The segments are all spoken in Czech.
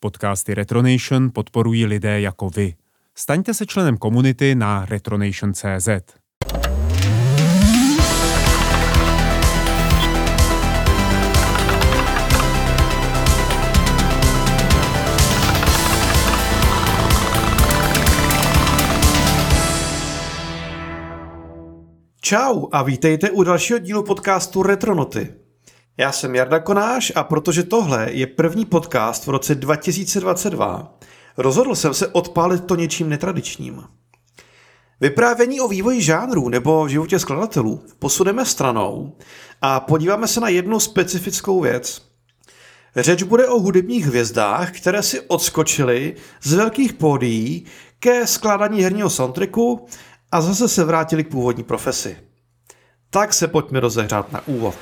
Podcasty Retronation podporují lidé jako vy. Staňte se členem komunity na retronation.cz. Čau a vítejte u dalšího dílu podcastu Retronoty. Já jsem Jarda Konáš a protože tohle je první podcast v roce 2022, rozhodl jsem se odpálit to něčím netradičním. Vyprávění o vývoji žánrů nebo v životě skladatelů posuneme stranou a podíváme se na jednu specifickou věc. Řeč bude o hudebních hvězdách, které si odskočily z velkých pódií ke skládání herního soundtracku a zase se vrátili k původní profesi. Tak se pojďme rozehrát na úvod.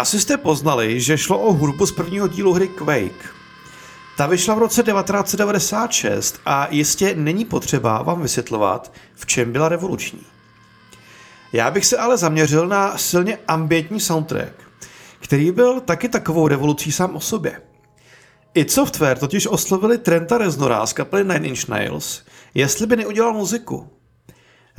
Asi jste poznali, že šlo o hudbu z prvního dílu hry Quake. Ta vyšla v roce 1996 a jistě není potřeba vám vysvětlovat, v čem byla revoluční. Já bych se ale zaměřil na silně ambientní soundtrack, který byl taky takovou revolucí sám o sobě. I Software totiž oslovili Trenta Reznora z kapely Nine Inch Nails, jestli by neudělal muziku.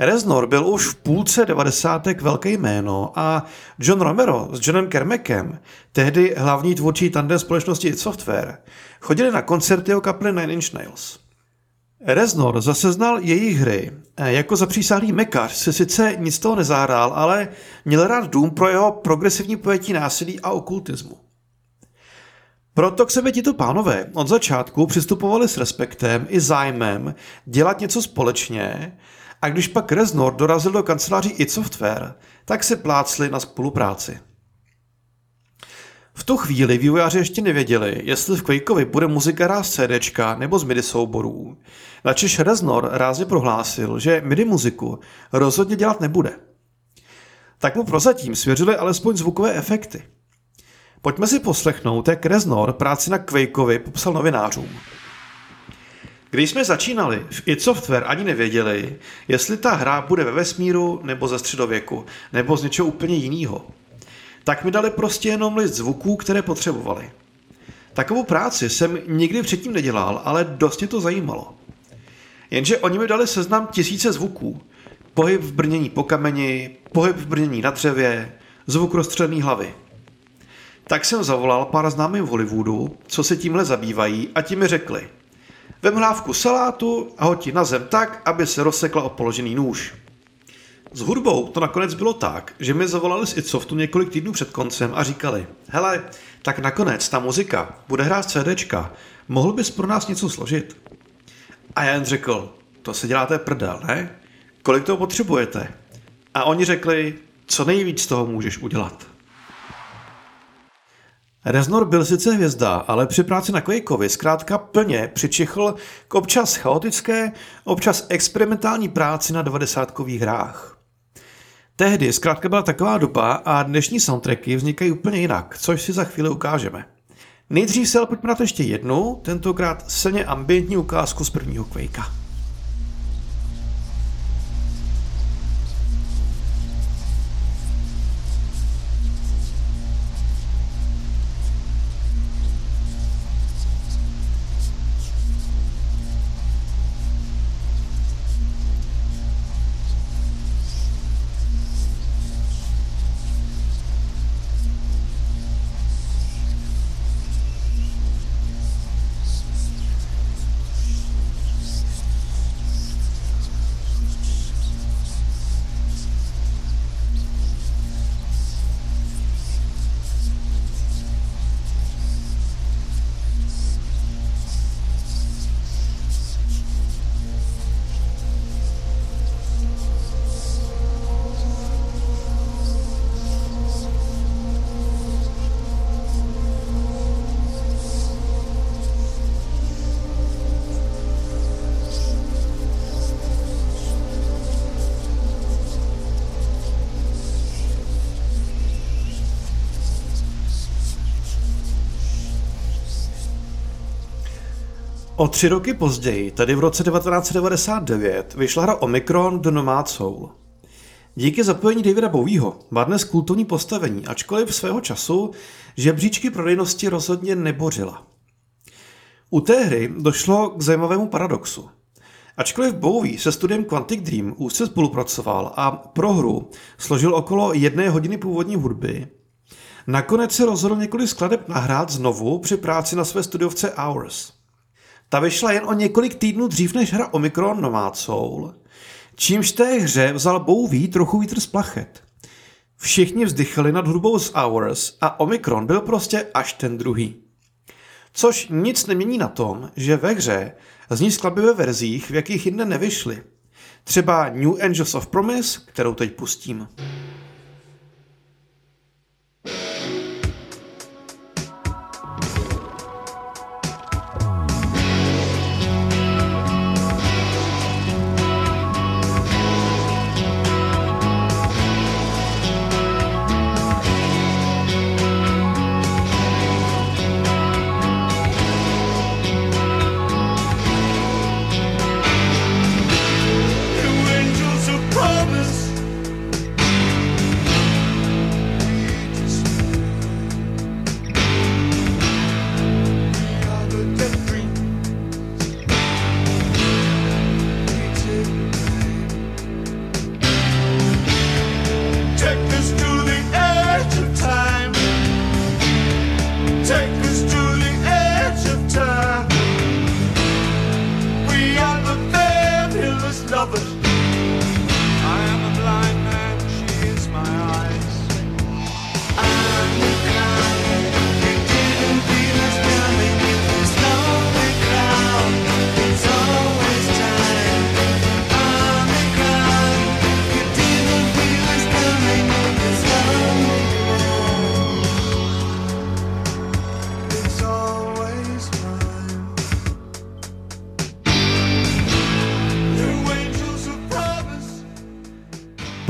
Reznor byl už v půlce devadesátek velké jméno a John Romero s Johnem Kermekem, tehdy hlavní tvůrčí tandem společnosti It Software, chodili na koncerty o kapely Nine Inch Nails. Reznor zase znal jejich hry. Jako zapřísáhlý mekař se sice nic toho nezahrál, ale měl rád dům pro jeho progresivní pojetí násilí a okultismu. Proto k sebe tito pánové od začátku přistupovali s respektem i zájmem dělat něco společně a když pak Reznor dorazil do kanceláří i Software, tak se plácli na spolupráci. V tu chvíli vývojáři ještě nevěděli, jestli v Quakeovi bude muzika hrát z CD nebo z MIDI souborů. Načež Reznor rázně prohlásil, že MIDI muziku rozhodně dělat nebude. Tak mu prozatím svěřili alespoň zvukové efekty. Pojďme si poslechnout, jak Reznor práci na Quakeovi popsal novinářům. Když jsme začínali, v id Software ani nevěděli, jestli ta hra bude ve vesmíru nebo ze středověku, nebo z něčeho úplně jiného. Tak mi dali prostě jenom list zvuků, které potřebovali. Takovou práci jsem nikdy předtím nedělal, ale dost mě to zajímalo. Jenže oni mi dali seznam tisíce zvuků. Pohyb v brnění po kameni, pohyb v brnění na dřevě, zvuk rozstřelený hlavy. Tak jsem zavolal pár známým v Hollywoodu, co se tímhle zabývají a ti mi řekli – Vem hlávku salátu a hoď na zem tak, aby se rozsekla o položený nůž. S hudbou to nakonec bylo tak, že mi zavolali z Itsoftu několik týdnů před koncem a říkali, hele, tak nakonec ta muzika bude hrát CDčka, mohl bys pro nás něco složit? A já jen řekl, to se děláte prdel, ne? Kolik toho potřebujete? A oni řekli, co nejvíc toho můžeš udělat. Reznor byl sice hvězda, ale při práci na Quakeovi zkrátka plně přičichl k občas chaotické, občas experimentální práci na 90 hrách. Tehdy zkrátka byla taková doba a dnešní soundtracky vznikají úplně jinak, což si za chvíli ukážeme. Nejdřív se ale pojďme na to ještě jednu, tentokrát silně ambientní ukázku z prvního Quakea. O tři roky později, tedy v roce 1999, vyšla hra Omicron The Nomad Soul. Díky zapojení Davida Bowieho má dnes kultovní postavení, ačkoliv svého času žebříčky prodejnosti rozhodně nebořila. U té hry došlo k zajímavému paradoxu. Ačkoliv Bowie se studiem Quantic Dream úzce spolupracoval a pro hru složil okolo jedné hodiny původní hudby, nakonec se rozhodl několik skladeb nahrát znovu při práci na své studiovce Hours. Ta vyšla jen o několik týdnů dřív než hra Omicron Nomad Soul, čímž té hře vzal Bowie trochu vítr z plachet. Všichni vzdychali nad hudbou z Hours a Omicron byl prostě až ten druhý. Což nic nemění na tom, že ve hře zní skladby ve verzích, v jakých jinde nevyšly. Třeba New Angels of Promise, kterou teď pustím.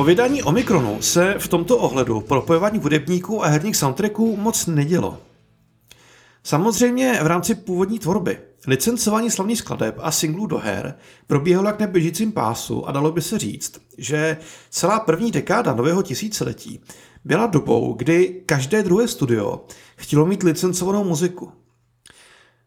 Po vydání Omikronu se v tomto ohledu propojování hudebníků a herních soundtracků moc nedělo. Samozřejmě v rámci původní tvorby licencování slavných skladeb a singlů do her probíhalo jak na běžícím pásu a dalo by se říct, že celá první dekáda nového tisíciletí byla dobou, kdy každé druhé studio chtělo mít licencovanou muziku.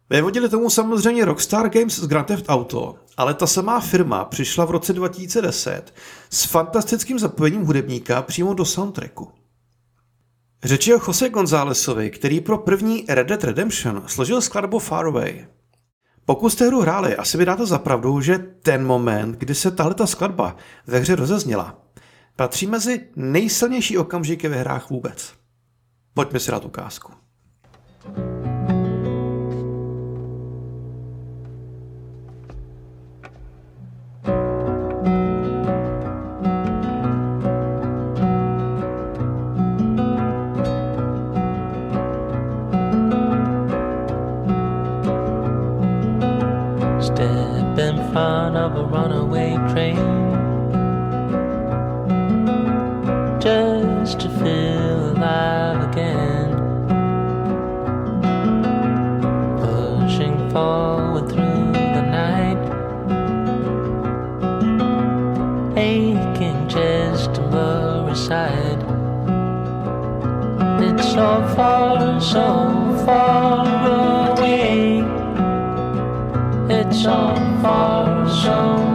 Vévodili tomu samozřejmě Rockstar Games z Grand Theft Auto, ale ta samá firma přišla v roce 2010 s fantastickým zapojením hudebníka přímo do soundtracku. Řeči o Jose Gonzálesovi, který pro první Red Dead Redemption složil skladbu Far Away. Pokud jste hru hráli, asi by dáte za pravdu, že ten moment, kdy se tahle ta skladba ve hře rozezněla, patří mezi nejsilnější okamžiky ve hrách vůbec. Pojďme si dát ukázku. train just to feel alive again. Pushing forward through the night, aching chest to worry side. It's so far, so far away. It's so far, so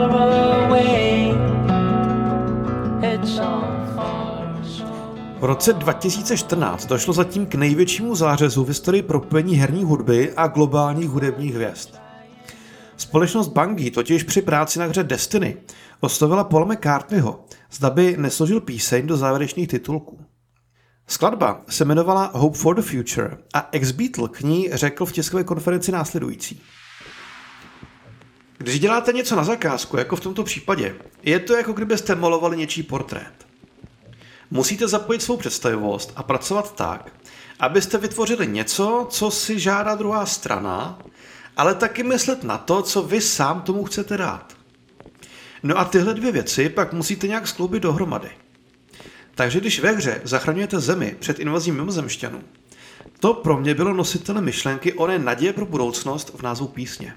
V roce 2014 došlo zatím k největšímu zářezu v historii propojení herní hudby a globálních hudebních hvězd. Společnost Bungie totiž při práci na hře Destiny oslovila Paul McCartneyho, zda by nesložil píseň do závěrečných titulků. Skladba se jmenovala Hope for the Future a ex-Beatle k ní řekl v tiskové konferenci následující. Když děláte něco na zakázku, jako v tomto případě, je to jako kdybyste malovali něčí portrét. Musíte zapojit svou představivost a pracovat tak, abyste vytvořili něco, co si žádá druhá strana, ale taky myslet na to, co vy sám tomu chcete dát. No a tyhle dvě věci pak musíte nějak skloubit dohromady. Takže když ve hře zachraňujete zemi před invazí mimozemšťanů, to pro mě bylo nositelem myšlenky oné naděje pro budoucnost v názvu písně.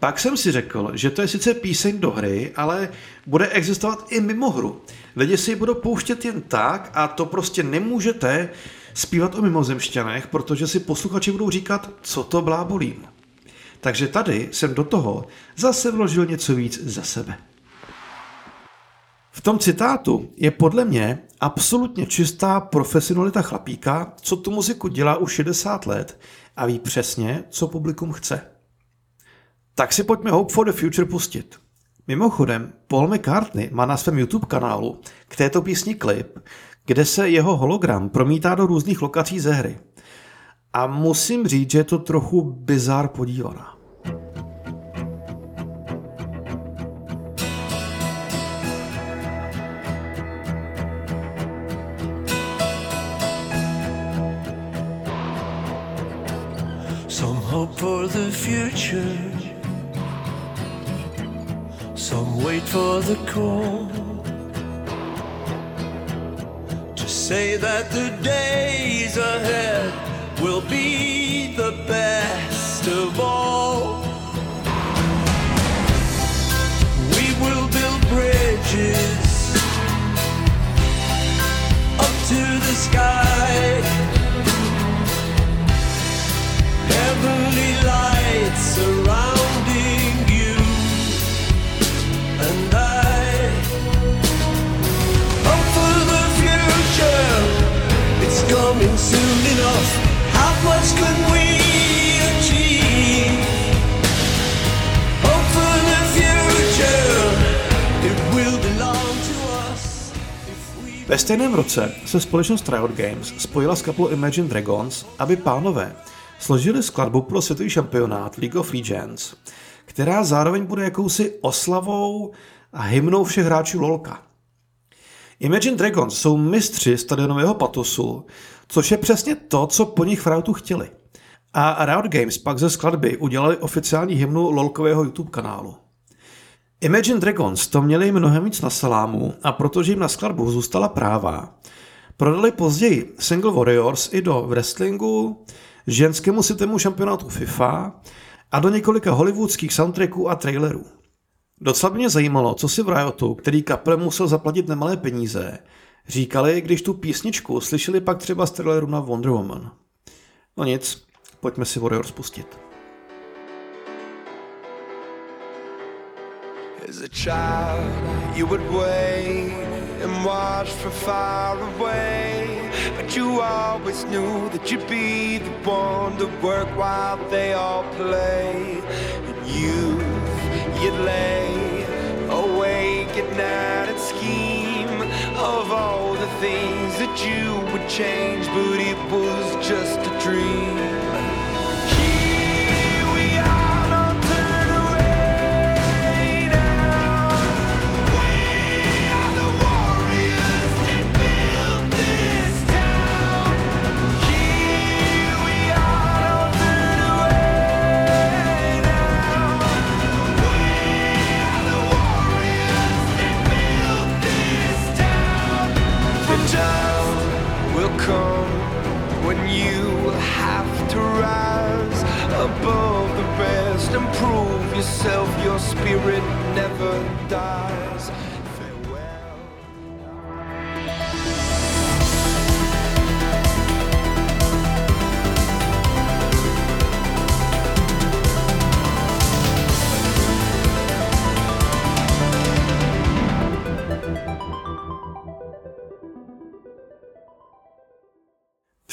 Pak jsem si řekl, že to je sice píseň do hry, ale bude existovat i mimo hru. Lidi si ji budou pouštět jen tak a to prostě nemůžete zpívat o mimozemšťanech, protože si posluchači budou říkat, co to blábolím. Takže tady jsem do toho zase vložil něco víc za sebe. V tom citátu je podle mě absolutně čistá profesionalita chlapíka, co tu muziku dělá už 60 let a ví přesně, co publikum chce. Tak si pojďme Hope for the Future pustit. Mimochodem, Paul McCartney má na svém YouTube kanálu k této písni klip, kde se jeho hologram promítá do různých lokací ze hry. A musím říct, že je to trochu bizár podívaná. Some hope for the future. Wait for the call to say that the days ahead will be the best of all. Ve stejném roce se společnost Riot Games spojila s kapelou Imagine Dragons, aby pánové složili skladbu pro světový šampionát League of Legends, která zároveň bude jakousi oslavou a hymnou všech hráčů LoLka. Imagine Dragons jsou mistři stadionového patosu, což je přesně to, co po nich v Riotu chtěli. A Riot Games pak ze skladby udělali oficiální hymnu LoLkového YouTube kanálu. Imagine Dragons to měli mnohem víc na salámu a protože jim na skladbu zůstala práva, prodali později Single Warriors i do wrestlingu, ženskému světovému šampionátu FIFA a do několika hollywoodských soundtracků a trailerů. Docela mě zajímalo, co si v Riotu, který kapel musel zaplatit nemalé peníze, říkali, když tu písničku slyšeli pak třeba z traileru na Wonder Woman. No nic, pojďme si Warriors pustit. As a child, you would wait and watch from far away. But you always knew that you'd be the one to work while they all play. And you, you'd lay awake at night and scheme of all the things that you would change, but it was just a dream.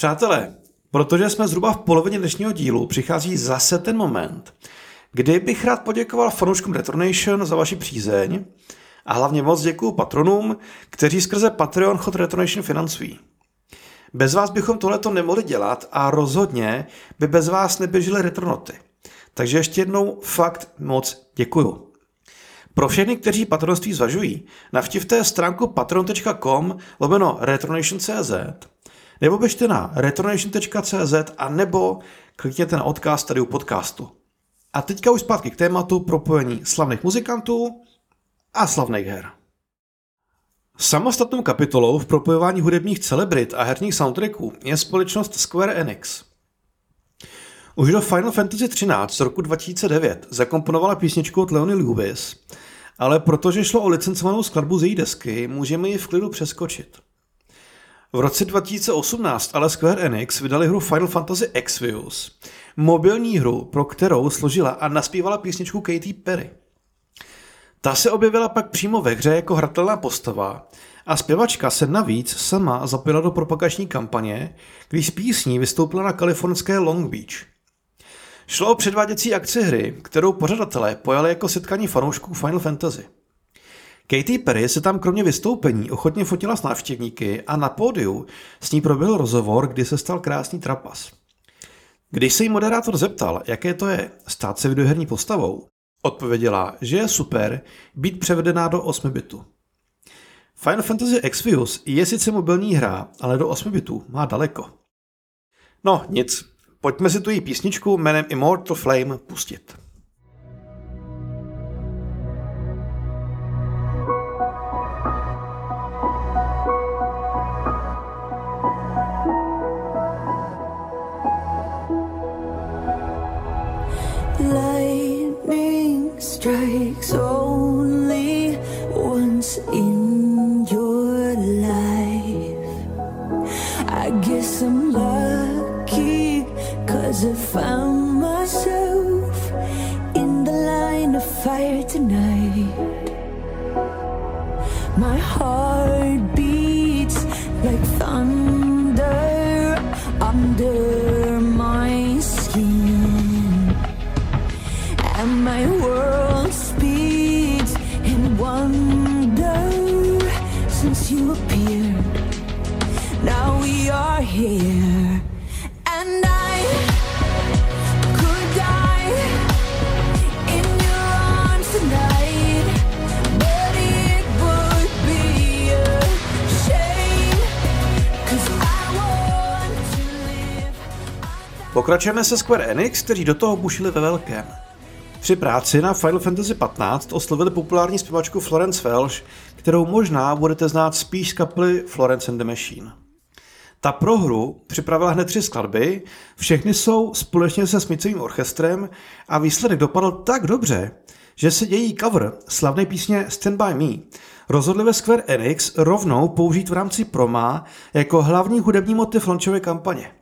Přátelé, protože jsme zhruba v polovině dnešního dílu, přichází zase ten moment, kdy bych rád poděkoval fanouškům Retronation za vaši přízeň a hlavně moc děkuju patronům, kteří skrze Patreon chod Retronation financují. Bez vás bychom tohleto nemohli dělat a rozhodně by bez vás neběžely retronoty. Takže ještě jednou fakt moc děkuju. Pro všechny, kteří patronství zvažují, navštivte stránku patron.com lomeno retronation.cz nebo běžte na retronation.cz a nebo klikněte na odkaz tady u podcastu. A teďka už zpátky k tématu propojení slavných muzikantů a slavných her. Samostatnou kapitolou v propojování hudebních celebrit a herních soundtracků je společnost Square Enix. Už do Final Fantasy 13 z roku 2009 zakomponovala písničku od Leony Lewis, ale protože šlo o licencovanou skladbu z její desky, můžeme ji v klidu přeskočit. V roce 2018 ale Square Enix vydali hru Final Fantasy Exvius, mobilní hru, pro kterou složila a naspívala písničku Katy Perry. Ta se objevila pak přímo ve hře jako hratelná postava a zpěvačka se navíc sama zapojila do propagační kampaně, když z písní vystoupila na kalifornské Long Beach. Šlo o předváděcí akci hry, kterou pořadatelé pojali jako setkání fanoušků Final Fantasy. Katy Perry se tam kromě vystoupení ochotně fotila s návštěvníky a na pódiu s ní proběhl rozhovor, kdy se stal krásný trapas. Když se jí moderátor zeptal, jaké to je stát se videoherní postavou, odpověděla, že je super být převedená do 8 bitu. Final Fantasy Exvius je sice mobilní hra, ale do 8 bitů má daleko. No, nic. Pojďme si tu její písničku jménem Immortal Flame pustit. My world in wonder since you appeared. Now we are here. Pokračujeme se Square Enix, kteří do toho bušili ve velkém. Při práci na Final Fantasy 15 oslovili populární zpěvačku Florence Welsh, kterou možná budete znát spíš z kapely Florence and the Machine. Ta pro hru připravila hned tři skladby, všechny jsou společně se Smithsovým orchestrem a výsledek dopadl tak dobře, že se její cover slavné písně Stand By Me rozhodli ve Square Enix rovnou použít v rámci proma jako hlavní hudební motiv launchové kampaně.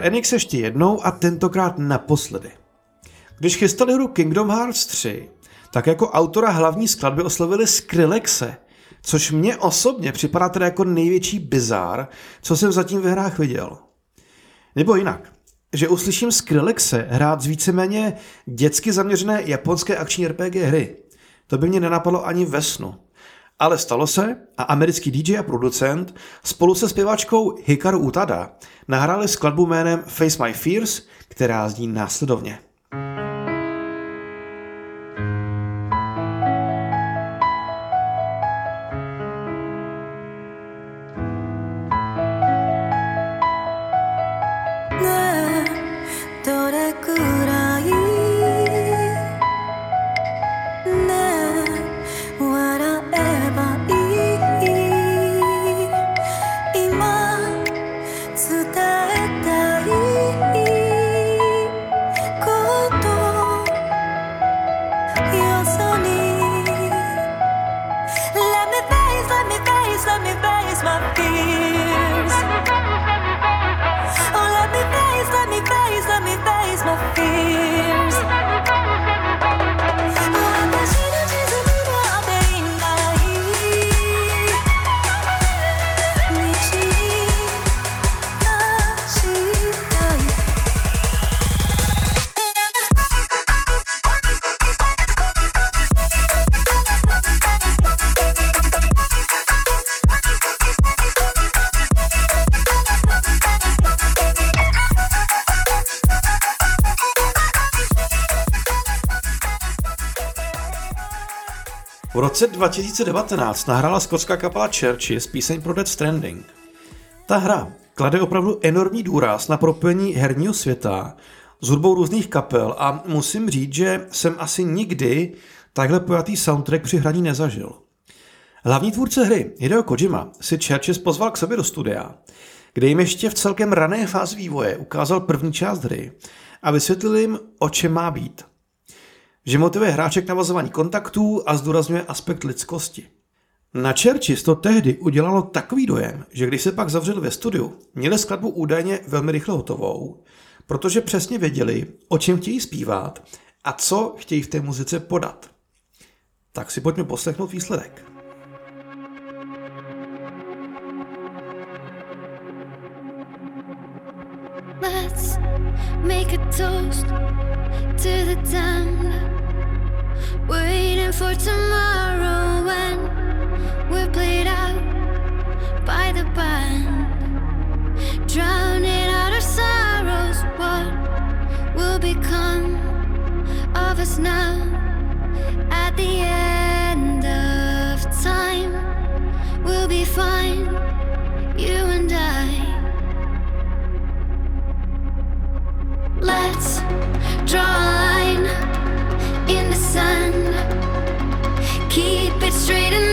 Square Enix ještě jednou a tentokrát naposledy. Když chystali hru Kingdom Hearts 3, tak jako autora hlavní skladby oslovili Skrillexe, což mně osobně připadá teda jako největší bizár, co jsem zatím ve hrách viděl. Nebo jinak. že uslyším Skrillexe hrát z víceméně dětsky zaměřené japonské akční RPG hry. To by mě nenapadlo ani ve snu. Ale stalo se a americký DJ a producent spolu se zpěvačkou Hikaru Utada nahráli skladbu jménem Face My Fears, která zní následovně. Roce 2019 nahrála skotská kapela Churchy s píseň pro Dead Stranding. Ta hra klade opravdu enormní důraz na propojení herního světa s hudbou různých kapel a musím říct, že jsem asi nikdy takhle pojatý soundtrack při hraní nezažil. Hlavní tvůrce hry, Hideo Kojima, si Churches pozval k sobě do studia, kde jim ještě v celkem rané fázi vývoje ukázal první část hry a vysvětlil jim, o čem má být že motivuje hráče k navazování kontaktů a zdůrazňuje aspekt lidskosti. Na Churches to tehdy udělalo takový dojem, že když se pak zavřeli ve studiu, měli skladbu údajně velmi rychle hotovou, protože přesně věděli, o čem chtějí zpívat a co chtějí v té muzice podat. Tak si pojďme poslechnout výsledek. Let's make a toast to the damned. Waiting for tomorrow when we're played out by the band. Drowning out our sorrows, what will become of us now at the end straight and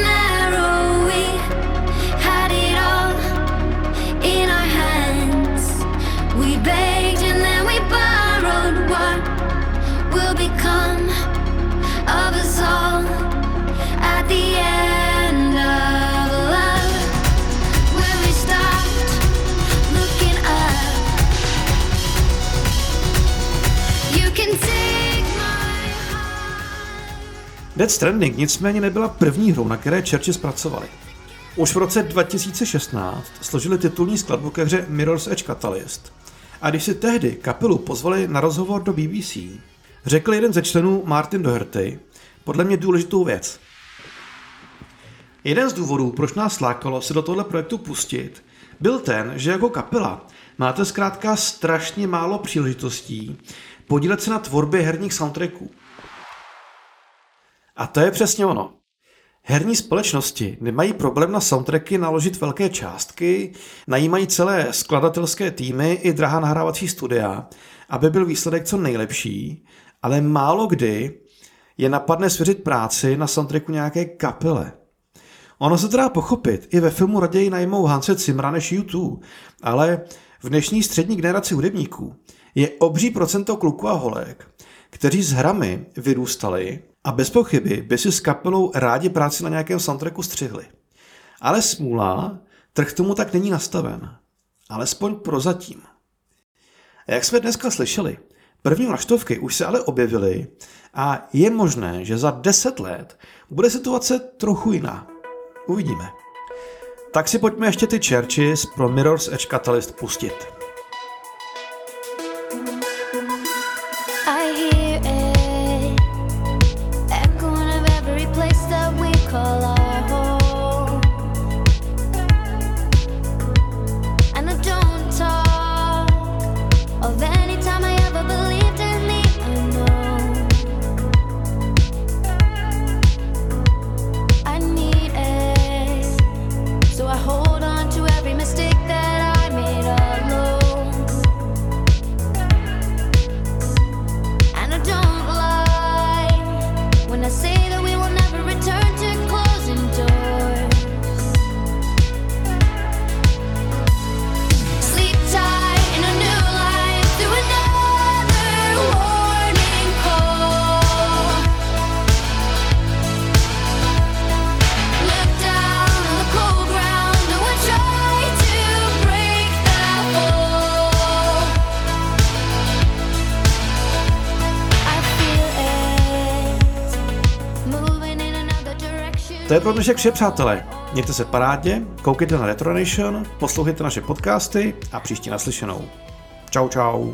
Dead Stranding nicméně nebyla první hrou, na které Churchy zpracovali. Už v roce 2016 složili titulní skladbu ke hře Mirror's Edge Catalyst. A když si tehdy kapelu pozvali na rozhovor do BBC, řekl jeden ze členů Martin Doherty podle mě důležitou věc. Jeden z důvodů, proč nás lákalo se do tohle projektu pustit, byl ten, že jako kapela máte zkrátka strašně málo příležitostí podílet se na tvorbě herních soundtracků. A to je přesně ono. Herní společnosti nemají problém na soundtracky naložit velké částky, najímají celé skladatelské týmy i drahá nahrávací studia, aby byl výsledek co nejlepší, ale málo kdy je napadne svěřit práci na soundtracku nějaké kapele. Ono se dá pochopit, i ve filmu raději najmou Hanse Cimra než YouTube, ale v dnešní střední generaci hudebníků je obří procento kluků a holek, kteří s hrami vyrůstali a bez pochyby by si s kapelou rádi práci na nějakém soundtracku střihli. Ale smůla, trh tomu tak není nastaven. Alespoň prozatím. A jak jsme dneska slyšeli, první vlaštovky už se ale objevily a je možné, že za 10 let bude situace trochu jiná. Uvidíme. Tak si pojďme ještě ty Churches pro Mirror's Edge Catalyst pustit. To je pro dnešek vše, přátelé. Mějte se parádně, koukejte na Retronation, poslouchejte naše podcasty a příště naslyšenou. Čau, čau.